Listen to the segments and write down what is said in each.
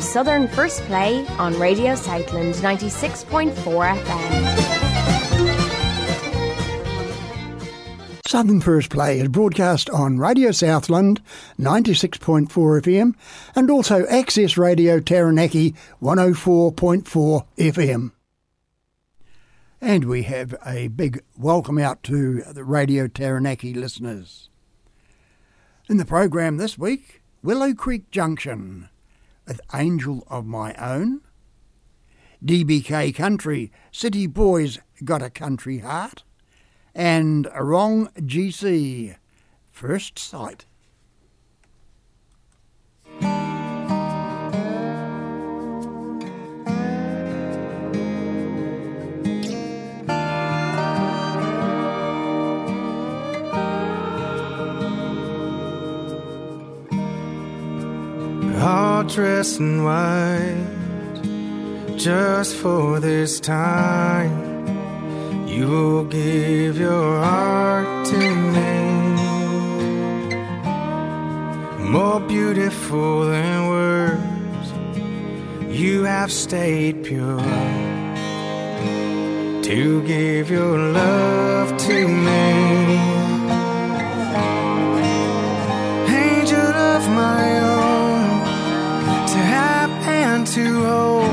Southern First Play on Radio Southland 96.4 FM. Southern First Play is broadcast on Radio Southland 96.4 FM and also Access Radio Taranaki 104.4 FM. And we have a big welcome out to the Radio Taranaki listeners. In the program this week, Willow Creek Junction with Angel of My Own. DBK Country, City Boys Got a Country Heart. And Wrong GC, First Sight. All dressed in white just for this time. You will give your heart to me, more beautiful than words. You have stayed pure to give your love to me. To hold.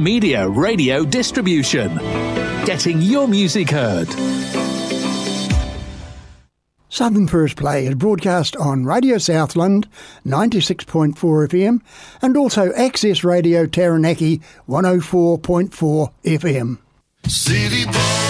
media radio distribution. Getting your music heard. Southern First Play is broadcast on Radio Southland 96.4 FM and also Access Radio Taranaki 104.4 FM. City Boy.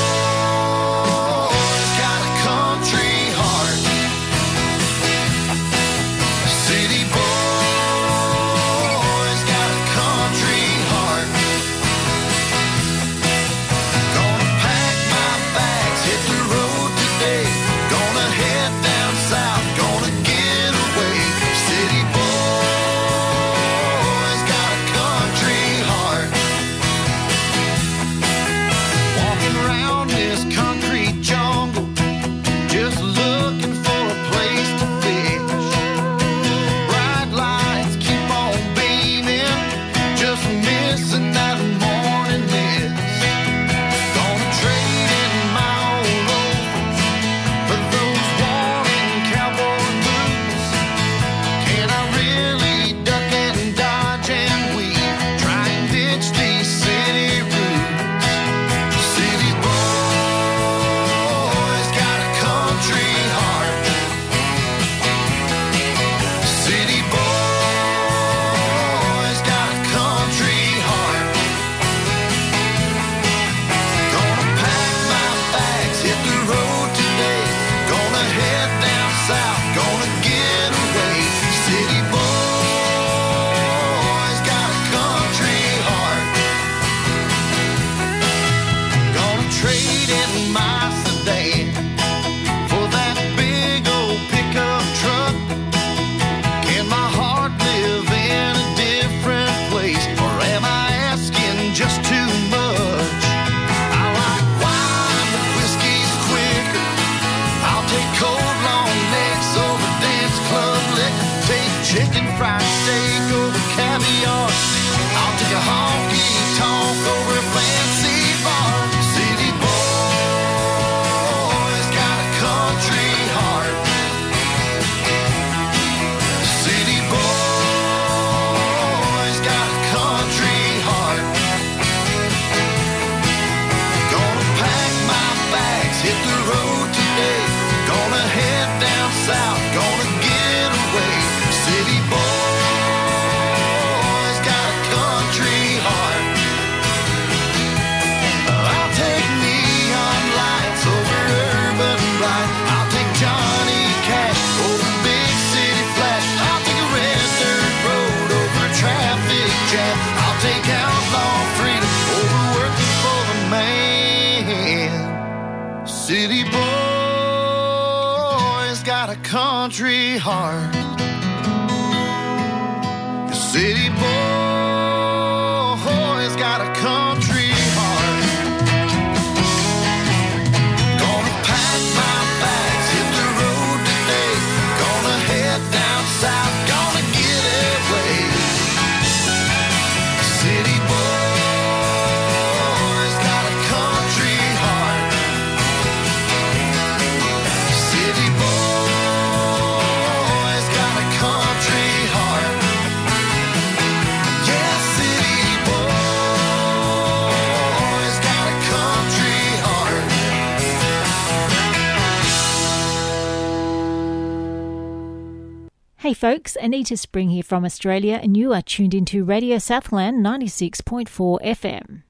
Hey folks, Anita Spring here from Australia, and you are tuned into Radio Southland 96.4 FM.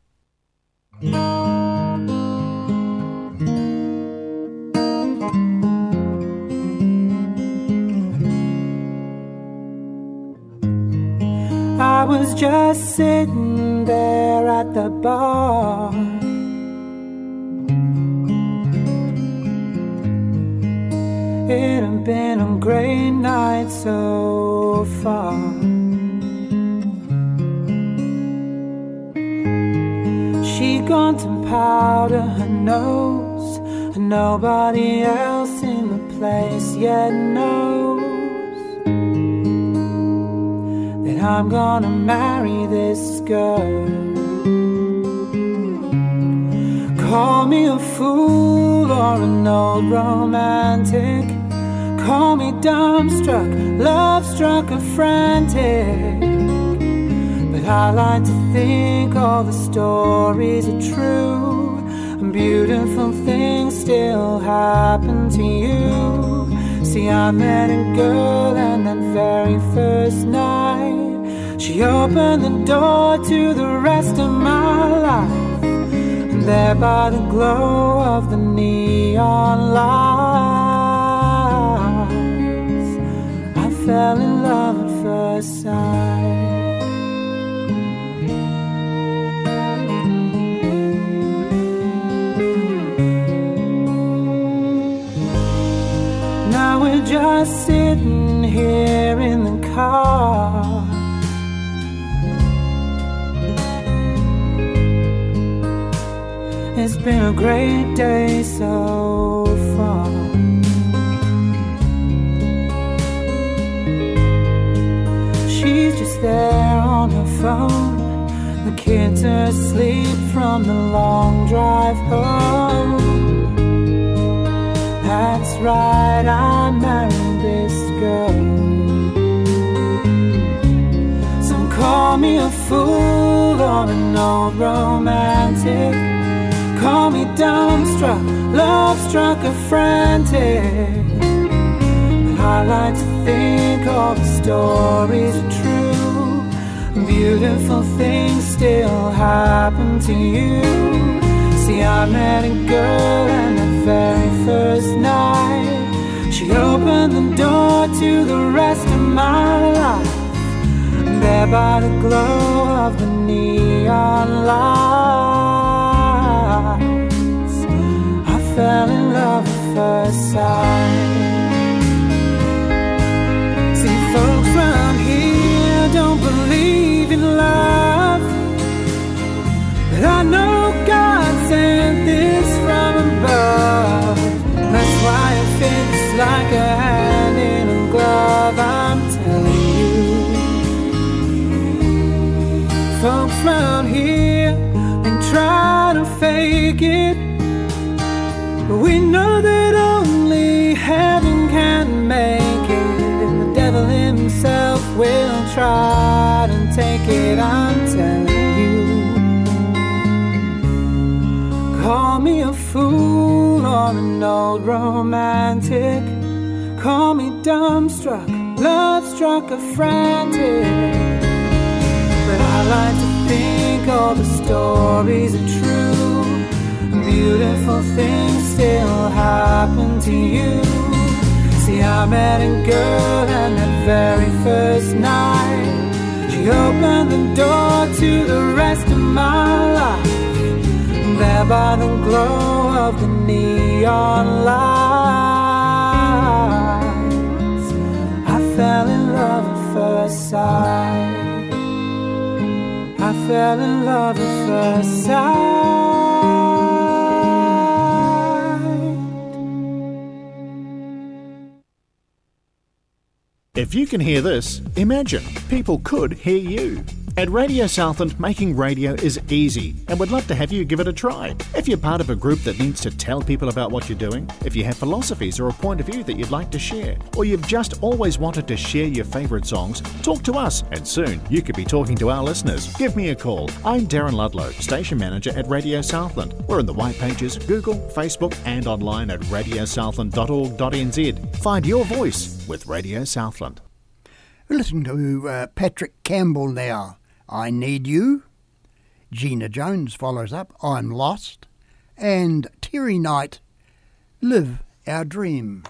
I was just sitting there at the bar It ain't been a great night so far. She gone to powder her nose, and nobody else in the place yet knows that I'm gonna marry this girl. Call me a fool or an old romantic. Call me dumbstruck, love struck or frantic. But I like to think all the stories are true. And beautiful things still happen to you. See, I met a girl, and that very first night. She opened the door to the rest of my life. And there by the glow of the neon light. Fell in love at first sight. Now we're just sitting here in the car. It's been a great day so far. There on her phone. The kids are asleep from the long drive home. That's right, I married this girl. Some call me a fool or an old romantic. Call me dumbstruck, love struck or frantic. But I like to think all the stories are true. Beautiful things still happen to you. See, I met a girl and the very first night she opened the door to the rest of my life. There by the glow of the neon lights, I fell in love at first sight. I know God sent this from above. That's why it fits like a hand in a glove. I'm telling you, folks round here they try to fake it, but we know that only heaven can make it. And the devil himself will try to take it. I'm or an old romantic. Call me dumbstruck, love struck, or frantic. But I like to think all the stories are true. Beautiful things still happen to you. See, I met a girl, and that very first night, she opened the door to the rest of my life there by the glow of the neon lights. I fell in love at first sight. I fell in love at first sight. If you can hear this, imagine people could hear you. At Radio Southland, making radio is easy and we'd love to have you give it a try. If you're part of a group that needs to tell people about what you're doing, if you have philosophies or a point of view that you'd like to share, or you've just always wanted to share your favourite songs, talk to us and soon you could be talking to our listeners. Give me a call. I'm Darren Ludlow, Station Manager at Radio Southland. We're in the white pages, Google, Facebook, and online at radiosouthland.org.nz. Find your voice with Radio Southland. We're listening to uh, Patrick Campbell now. I Need You. Gina Jones follows up, I'm Lost. And Terry Knight, Live Our Dream.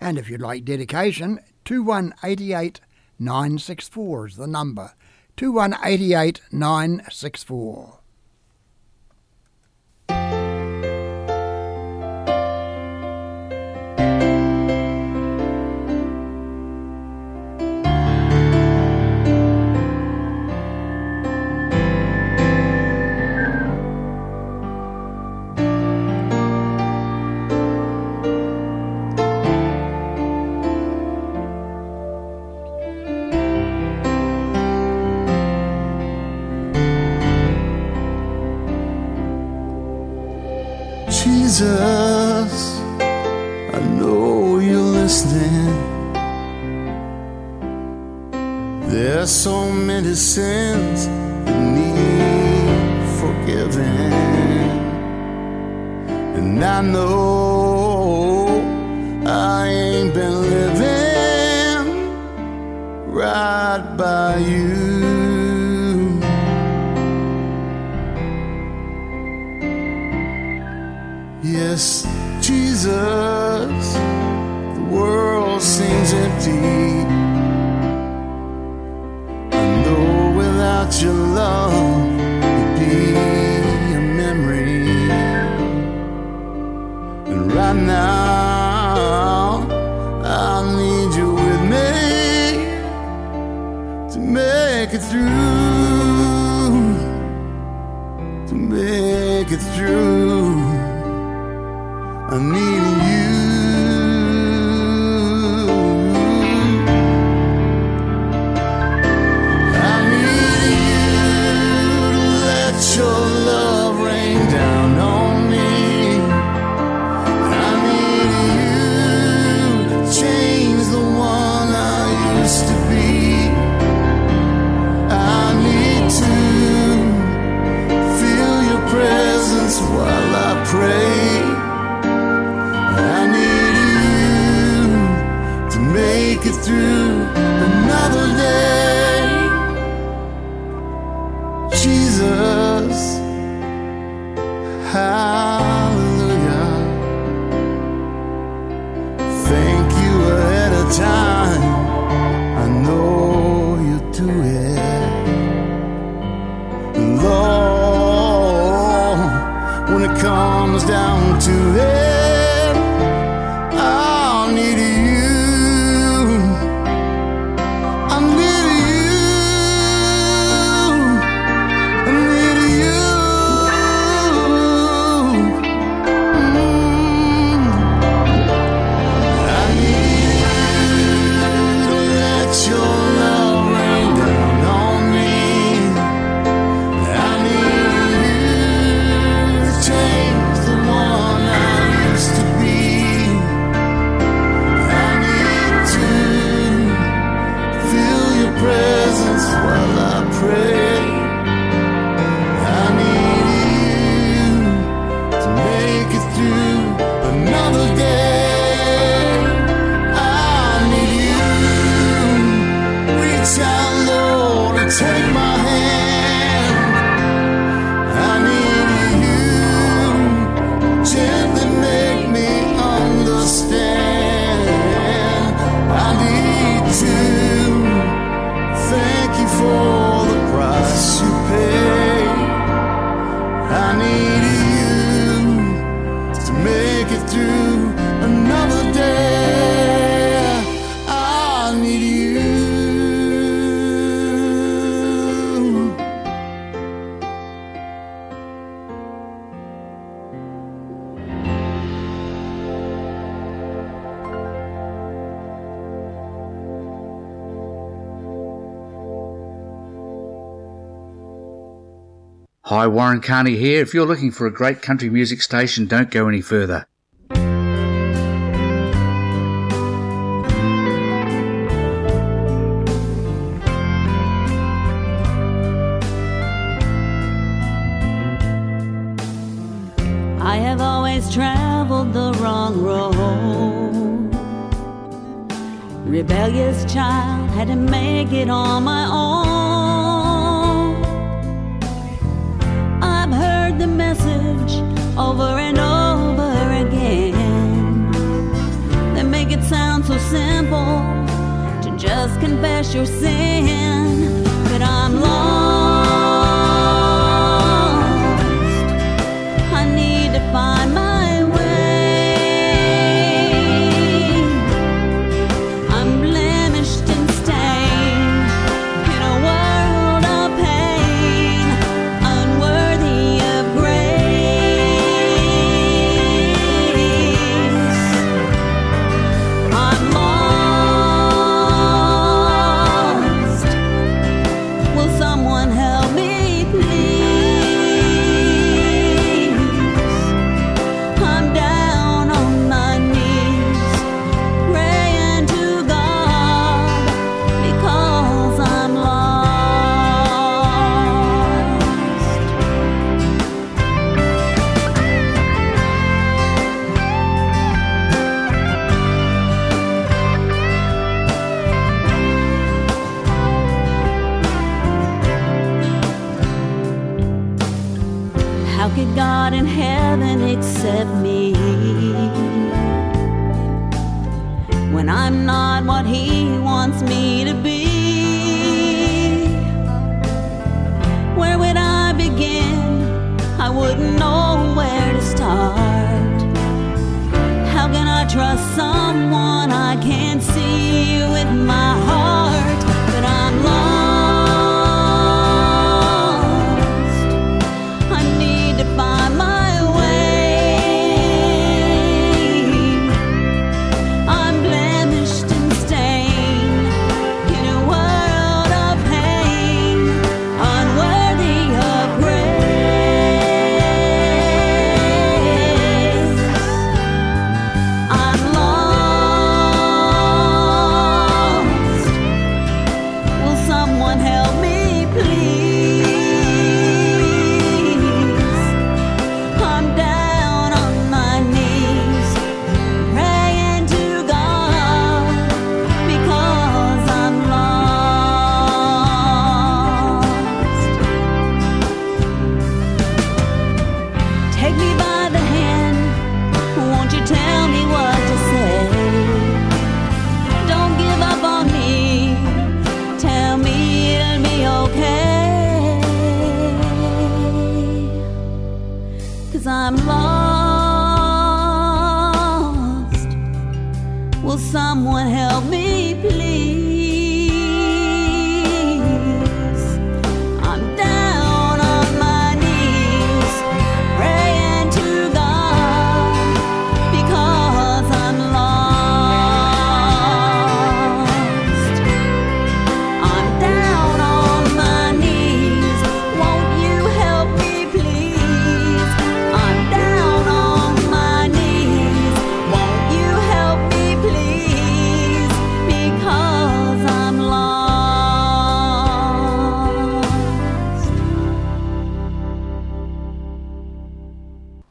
And if you'd like dedication, 2188 964 is the number. 2188 964. to Hi, Warren Carney here. If you're looking for a great country music station, don't go any further. I have always traveled the wrong road. Rebellious child had to make it on my own. simple to just confess your sin.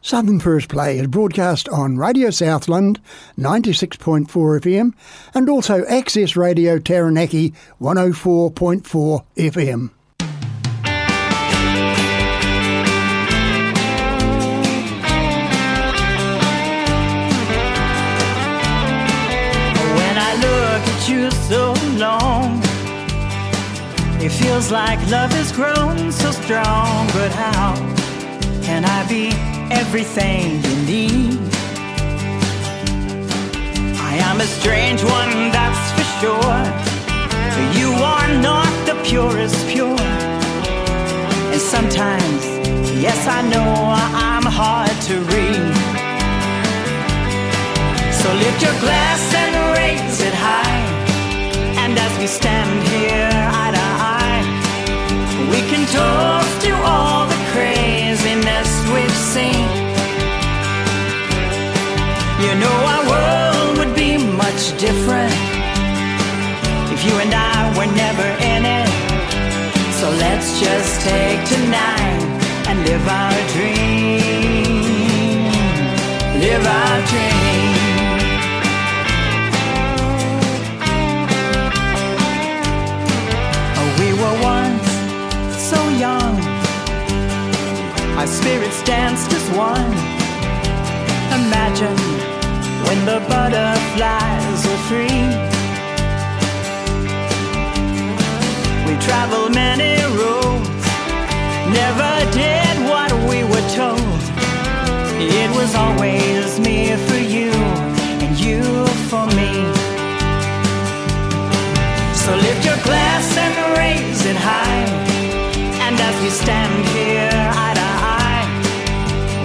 Southern First Play is broadcast on Radio Southland 96.4 FM and also Access Radio Taranaki 104.4 FM. When I look at you so long, it feels like love has grown so strong. But how can I be everything you need? I am a strange one, that's for sure. You are not the purest pure. And sometimes, yes, I know I'm hard to read. So lift your glass and raise it high. And as we stand here let's just take tonight and live our dream. Live our dream. We were once so young, our spirits danced as one. Imagine when the butterflies were free. Traveled many roads, never did what we were told. It was always me for you and you for me. So lift your glass and raise it high. And as we stand here eye to eye,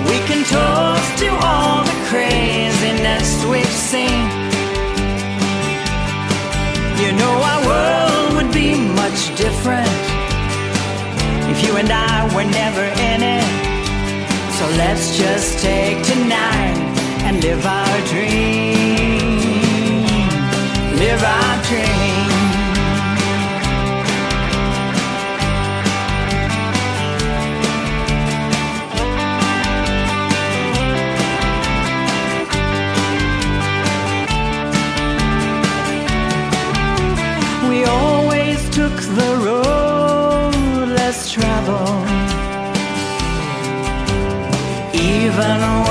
we can toast to all the craziness we've seen. Be much different if you and I were never in it. So let's just take tonight and live our dream. Live our dream. The road less traveled. even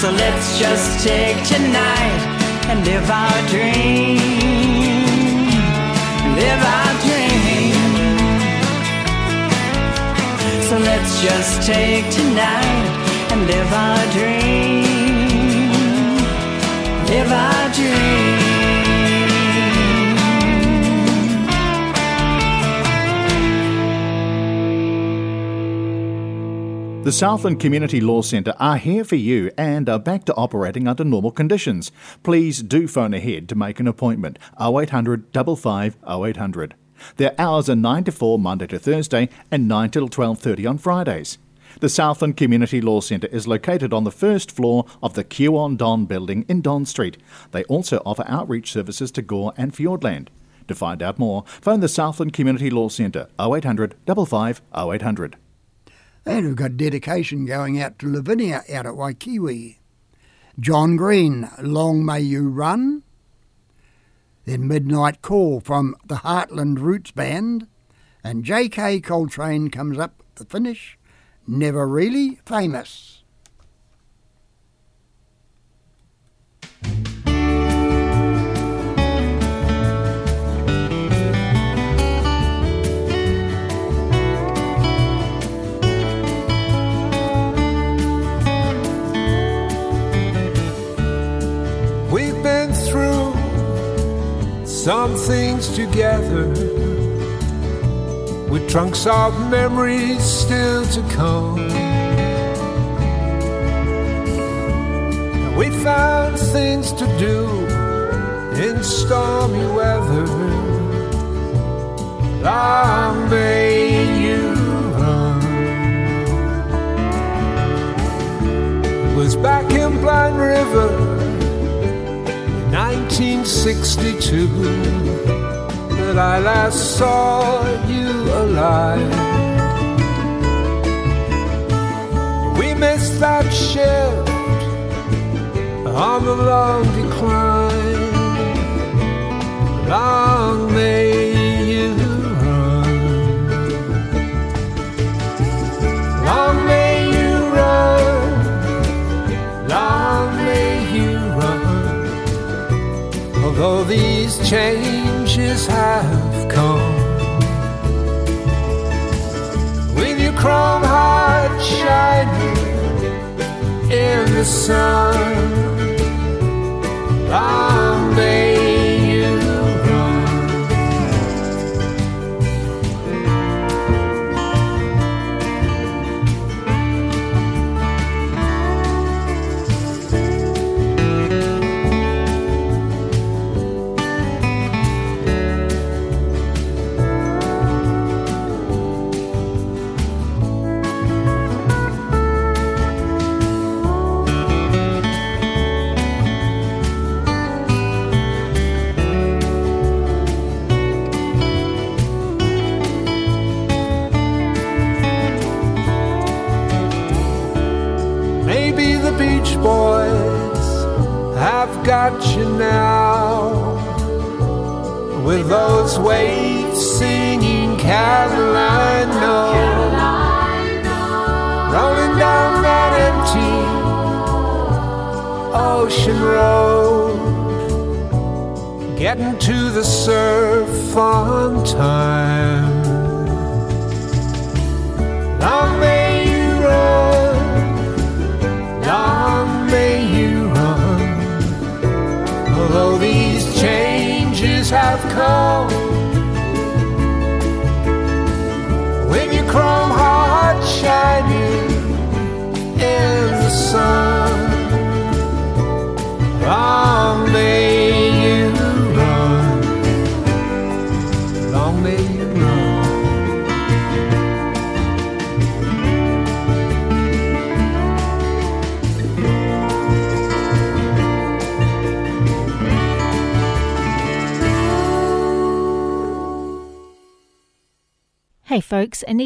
So let's just take tonight and live our dream. Live our dream. So let's just take tonight and live our dream. Live our dream. The Southland Community Law Centre are here for you and are back to operating under normal conditions. Please do phone ahead to make an appointment 0800 55 0800. Their hours are 9 to 4 Monday to Thursday and 9 till 12:30 on Fridays. The Southland Community Law Centre is located on the first floor of the Q on Don building in Don Street. They also offer outreach services to Gore and Fiordland. To find out more, phone the Southland Community Law Centre 0800 55 0800. And we've got dedication going out to Lavinia out at Waikiwi. John Green, Long May You Run. Then Midnight Call from the Heartland Roots Band. And J.K. Coltrane comes up the finish, Never Really Famous. Some things together with trunks of memories still to come. And we found things to do in stormy weather. Long may you run. It was back in Blind River. 1962 that I last saw you alive. We missed that shift on the long decline. Long may Although these changes have come, with your chrome heart shining in the sun, long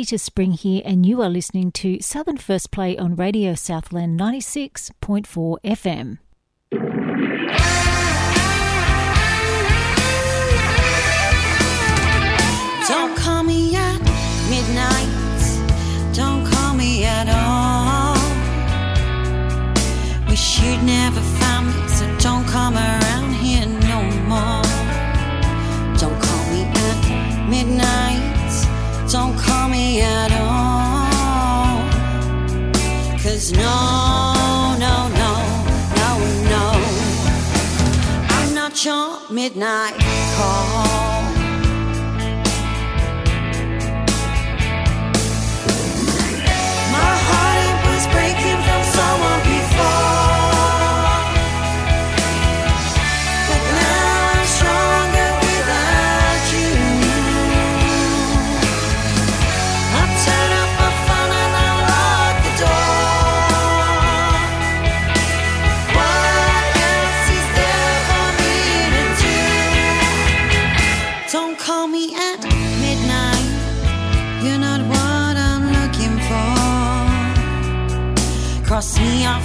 Anita Spring here, and you are listening to Southern First Play on Radio Southland 96.4 FM. Don't call me at midnight. Don't call me at all. Wish you'd never midnight call.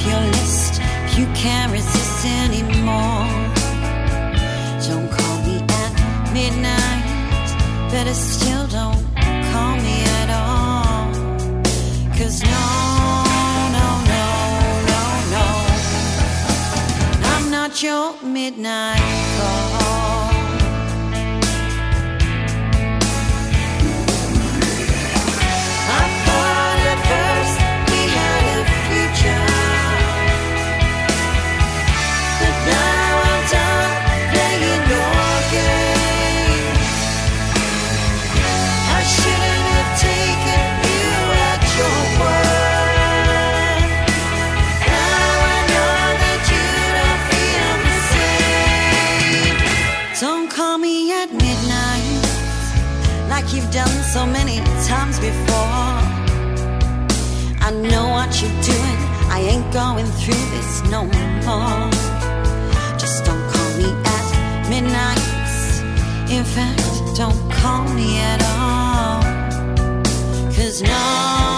Your list you can't resist anymore. Don't call me at midnight. Better still, don't call me at all. Cause no, no, no, no, no. I'm not your midnight call. So many times before. I know what you're doing. I ain't going through this no more. Just don't call me at midnight. In fact, don't call me at all. Cause no,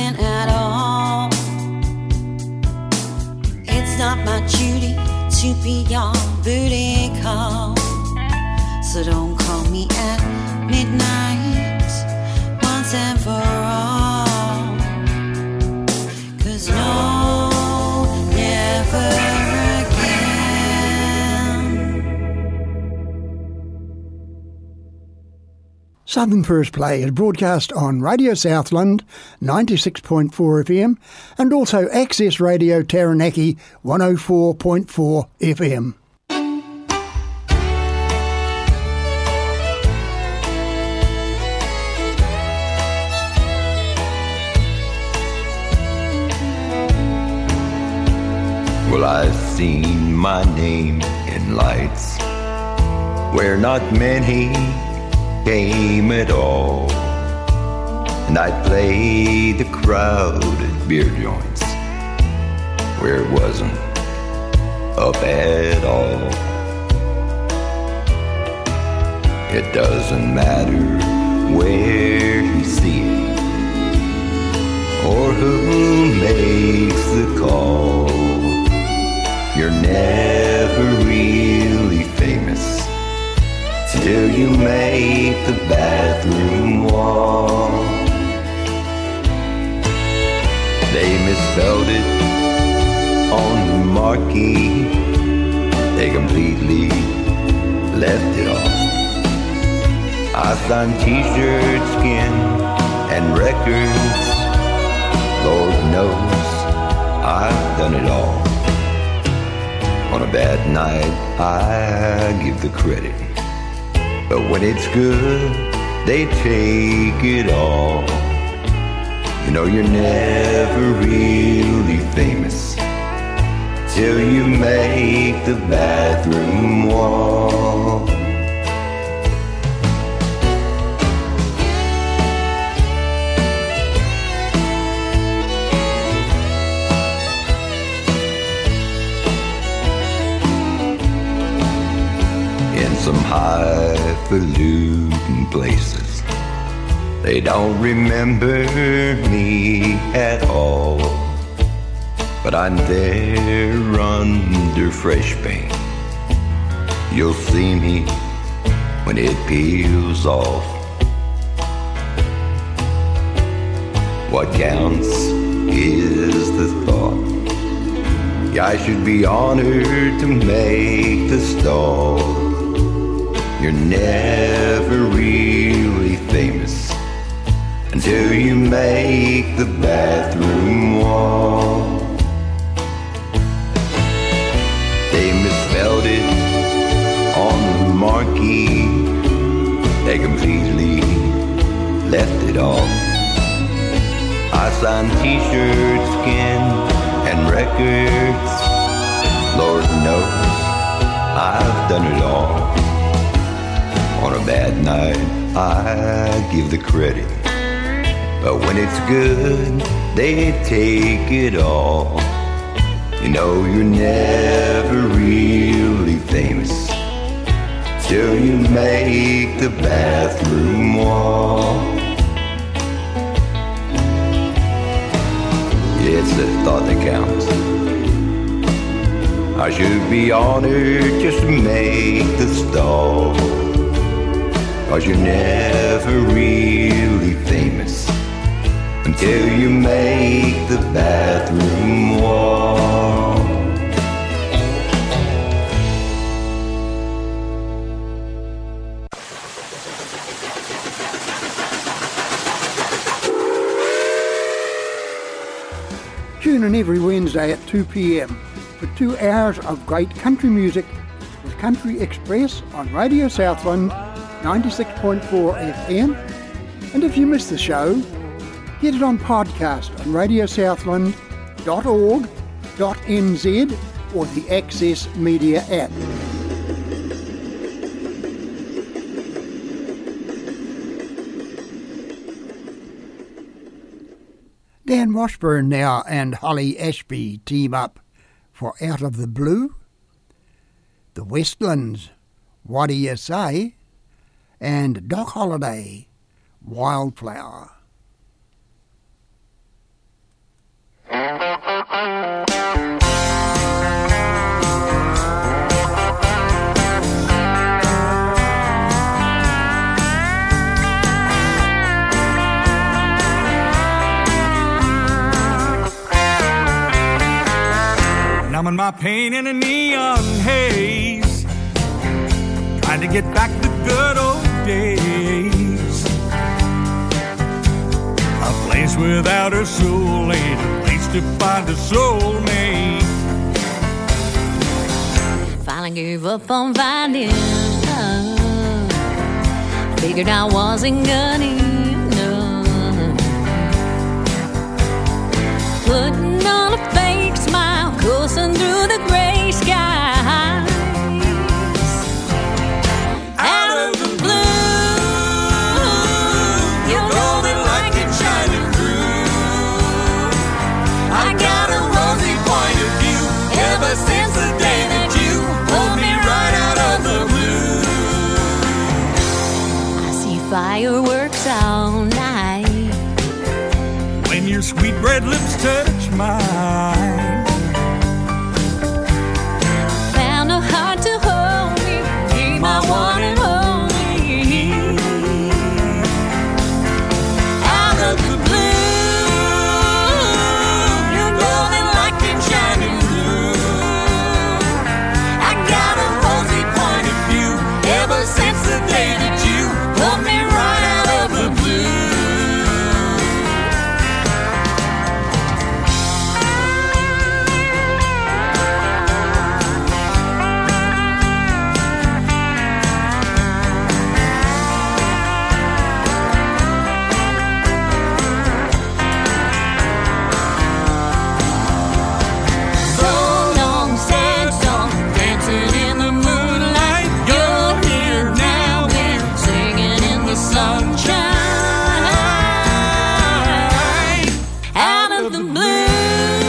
nothing at all. It's not my duty to be your booty call. So don't call me at midnight once and for all. Southern First Play is broadcast on Radio Southland 96.4 FM and also Access Radio Taranaki 104.4 FM. Well, I've seen my name in lights where not many came at all. And I'd play the crowded beer joints where it wasn't up at all. It doesn't matter where you see it or who makes the call. You're never really make the bathroom wall. They misspelled it on the marquee. They completely left it off. I signed t-shirts, skin, and records. Lord knows I've done it all. On a bad night, I give the credit. But when it's good, they take it all. You know, you're never really famous till you make the bathroom wall. Some highfalutin places. They don't remember me at all, but I'm there under fresh paint. You'll see me when it peels off. What counts is the thought. I should be honored to make the stall. You're never really famous until you make the bathroom wall. They misspelled it on the marquee. They completely left it off. I signed t-shirts, skin, and records. Lord knows I've done it all. On a bad night, I give the credit. But when it's good, they take it all. You know, you're never really famous till you make the bathroom wall. It's the thought that counts. I should be honored just to make the stall. Cause you're never really famous until you make the bathroom wall. Tune in every Wednesday at 2 pm for two hours of great country music with Country Express on Radio Southland 96.4 FM. And if you miss the show, get it on podcast on radiosouthland.org.nz or the Access Media app. Dan Washburn now and Holly Ashby team up for Out of the Blue. The Westlands, What Do You Say? And Doc Holliday, Wildflower. Numbing my pain in a neon haze. Trying to get back the good old days. A place without a soul ain't a place to find a soulmate. Finally gave up on finding love. Figured I wasn't enough. Putting on a fake smile, coursing through the gray skies. Fireworks all night. When your sweet red lips touch mine. the blues.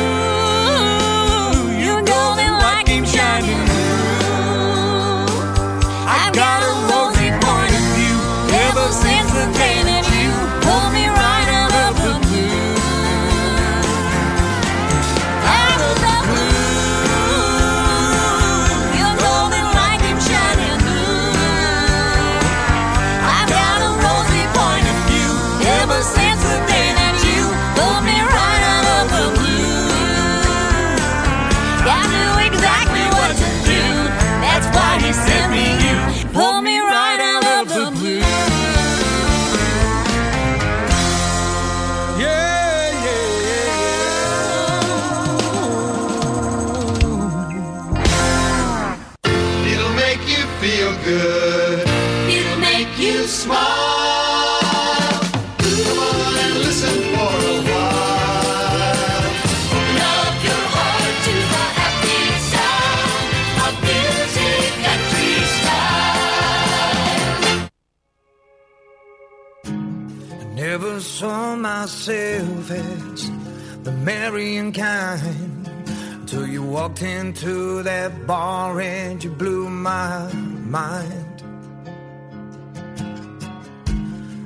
Walked into that bar and you blew my mind.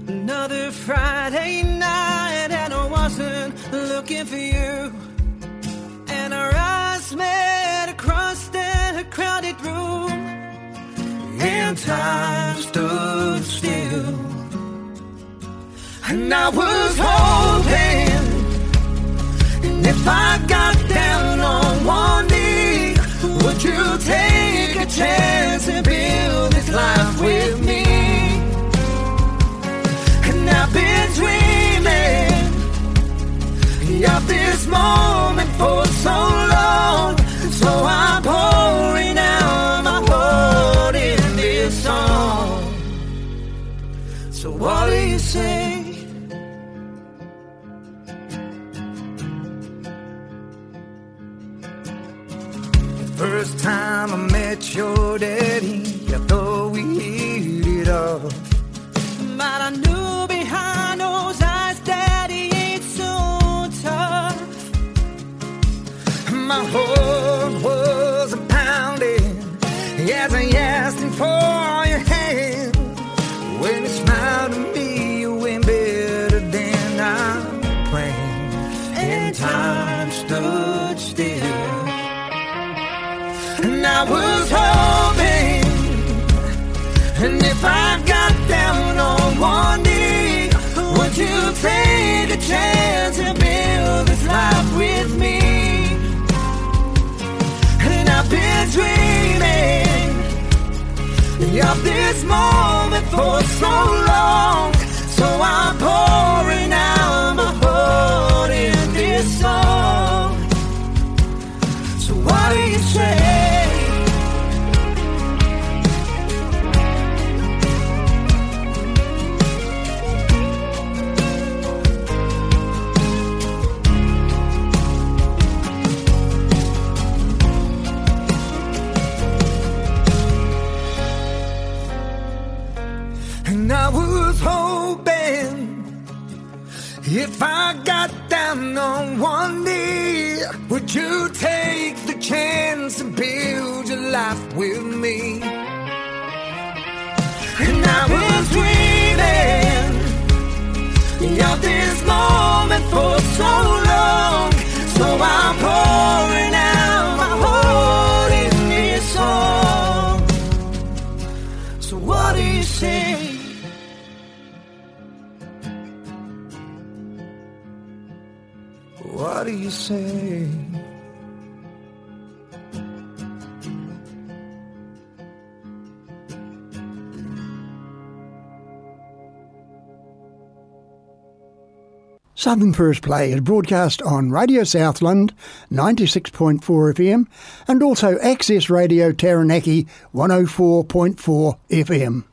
Another Friday night, and I wasn't looking for you. And our eyes met across that crowded room, and time stood still. And I was hoping, and if I got down on one would you take a chance and build this life with me? And I've been dreaming of this moment for so long, so I'm pouring out my heart in this song. So what time I met your daddy, chance and build this life with me? And I've been dreaming of this moment for so long, so I'm pouring And I was hoping if I got down on one knee, would you take the chance and build your life with me? And I was dreaming of this moment for so long, so I'm pouring What do you say? Southern First Play is broadcast on Radio Southland 96.4 FM and also Access Radio Taranaki 104.4 FM.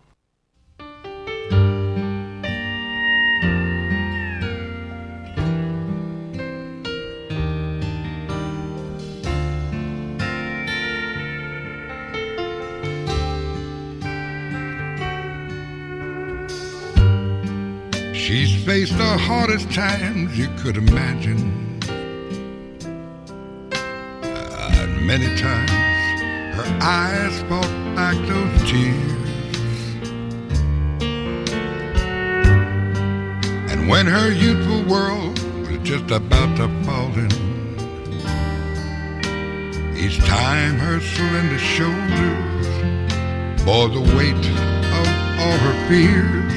The hardest times you could imagine. And many times her eyes fought back those tears. And when her youthful world was just about to fall in, each time her slender shoulders bore the weight of all her fears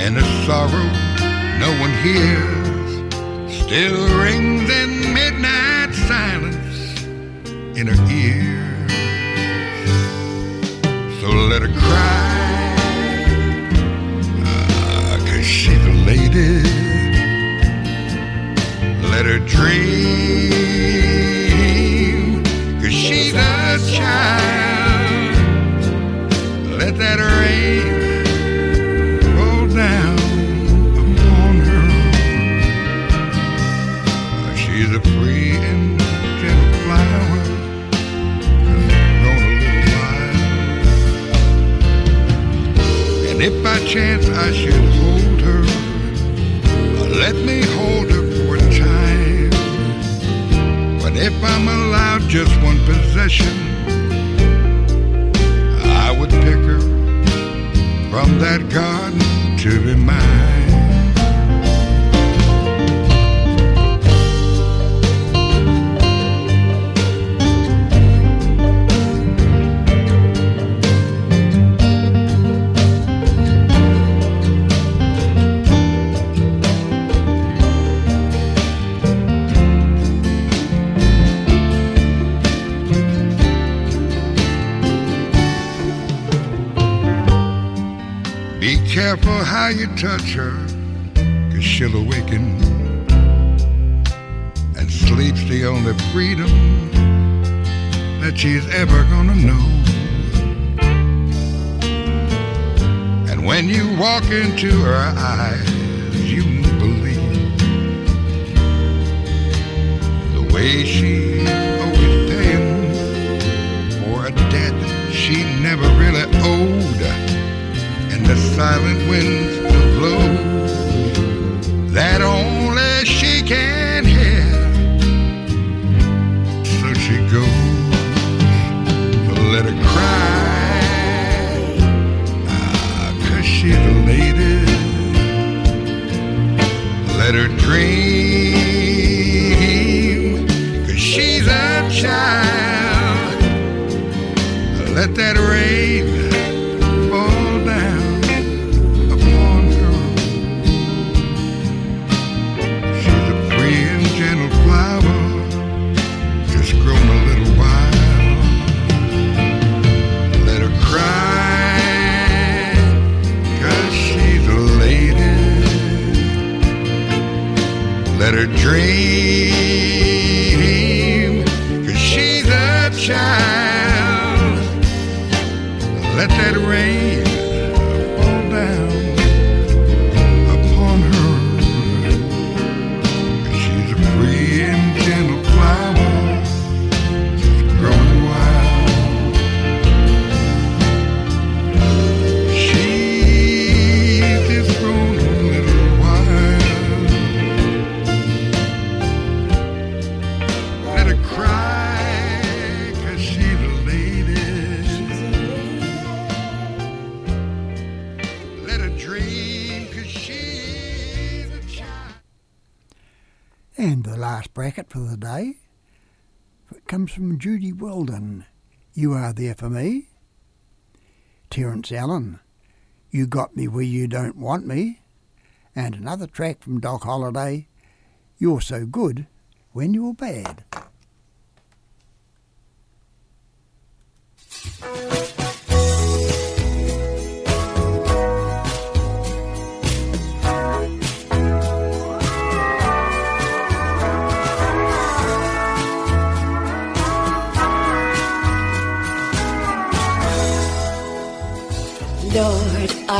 and the sorrow no one hears still rings in midnight silence in her ears. So let her cry, ah, cause she's a lady. Let her dream, cause she's a child. Let that I should hold her. Let me hold her for a time. But if I'm allowed just one possession, I would pick her from that garden to be mine. You touch her, cause she'll awaken. And sleep's the only freedom that she's ever gonna know. And when you walk into her eyes, you believe the way she You are there for me. Terence Allen. You got me where you don't want me. And another track from Doc Holliday. You're so good when you're bad.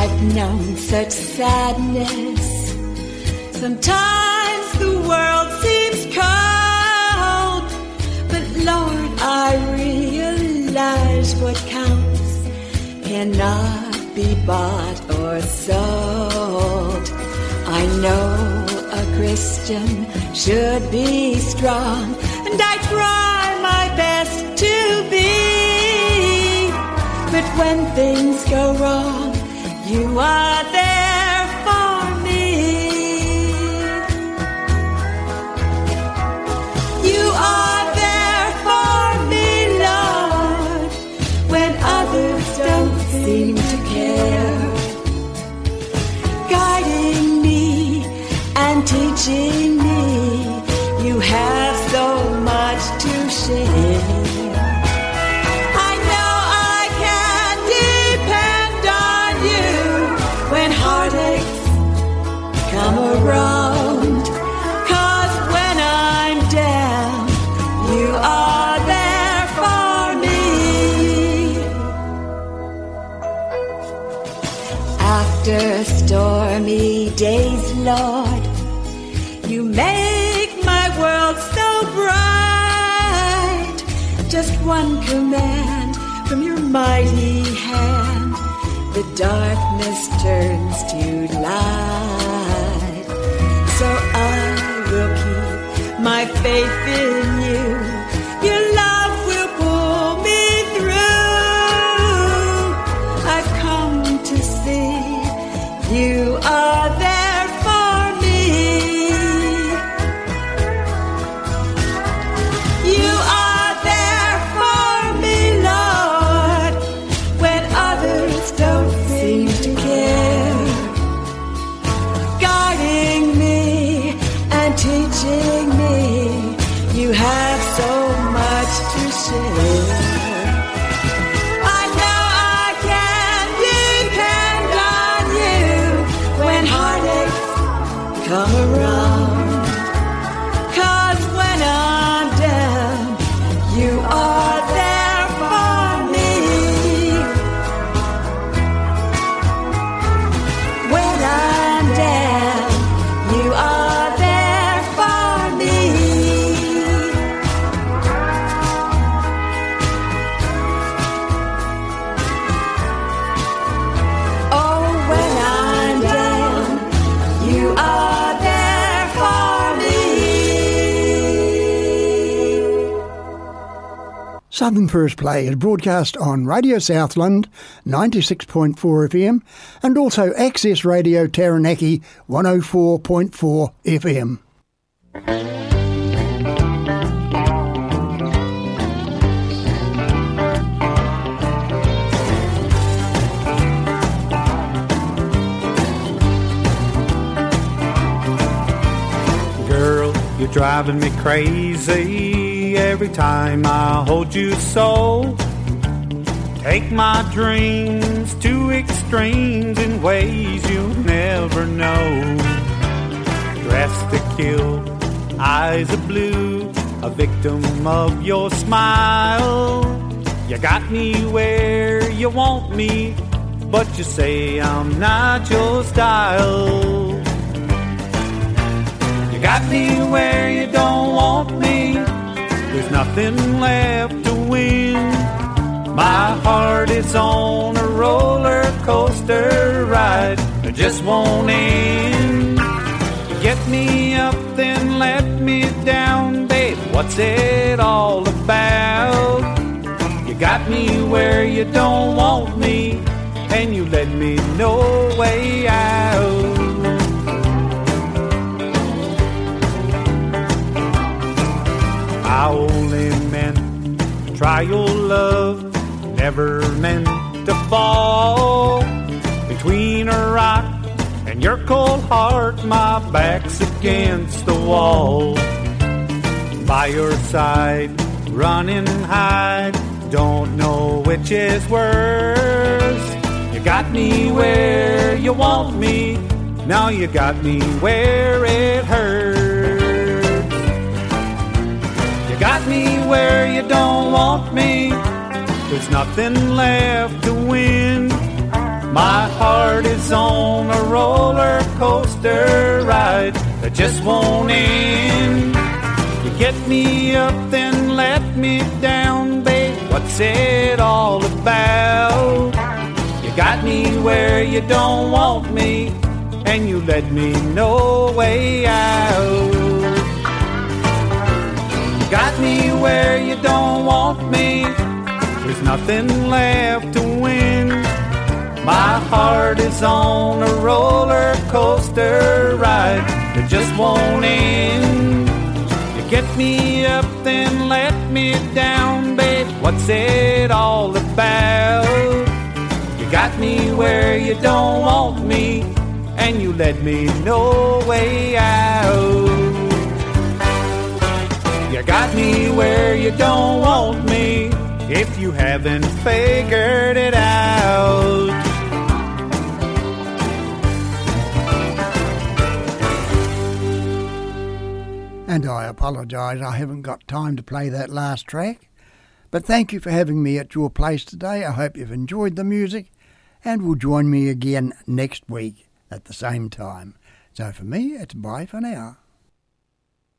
I've known such sadness. Sometimes the world seems cold, but Lord, I realize what counts cannot be bought or sold. I know a Christian should be strong, and I try my best to be. But when things go wrong, you are there for me. You are there for me, Lord, when others don't seem to care. Guiding me and teaching After stormy days, Lord, you make my world so bright. Just one command from your mighty hand, the darkness turns to light. So I will keep my faith in Southern First Play is broadcast on Radio Southland 96.4 FM and also Access Radio Taranaki 104.4 FM. Girl, you're driving me crazy every time I hold you so. Take my dreams to extremes in ways you'll never know. Dressed to kill, eyes of blue, a victim of your smile. You got me where you want me, but you say I'm not your style. You got me where you don't want me. There's nothing left to win. My heart is on a roller coaster ride that just won't end. Get me up, then let me down, babe. What's it all about? You got me where you don't want me, and you let me no way out. I only meant to try your love, never meant to fall between a rock and your cold heart. My back's against the wall. By your side, run and hide, don't know which is worse. You got me where you want me, now you got me where it hurts. Got me where you don't want me. There's nothing left to win. My heart is on a roller coaster ride that just won't end. You get me up, then let me down, babe. What's it all about? You got me where you don't want me, and you let me no way out. Me where you don't want me. There's nothing left to win. My heart is on a roller coaster ride that just won't end. You get me up, then let me down, babe. What's it all about? You got me where you don't want me, and you let me no way out. Got me where you don't want me if you haven't figured it out. And I apologise I haven't got time to play that last track. But thank you for having me at your place today. I hope you've enjoyed the music and will join me again next week at the same time. So for me, it's bye for now.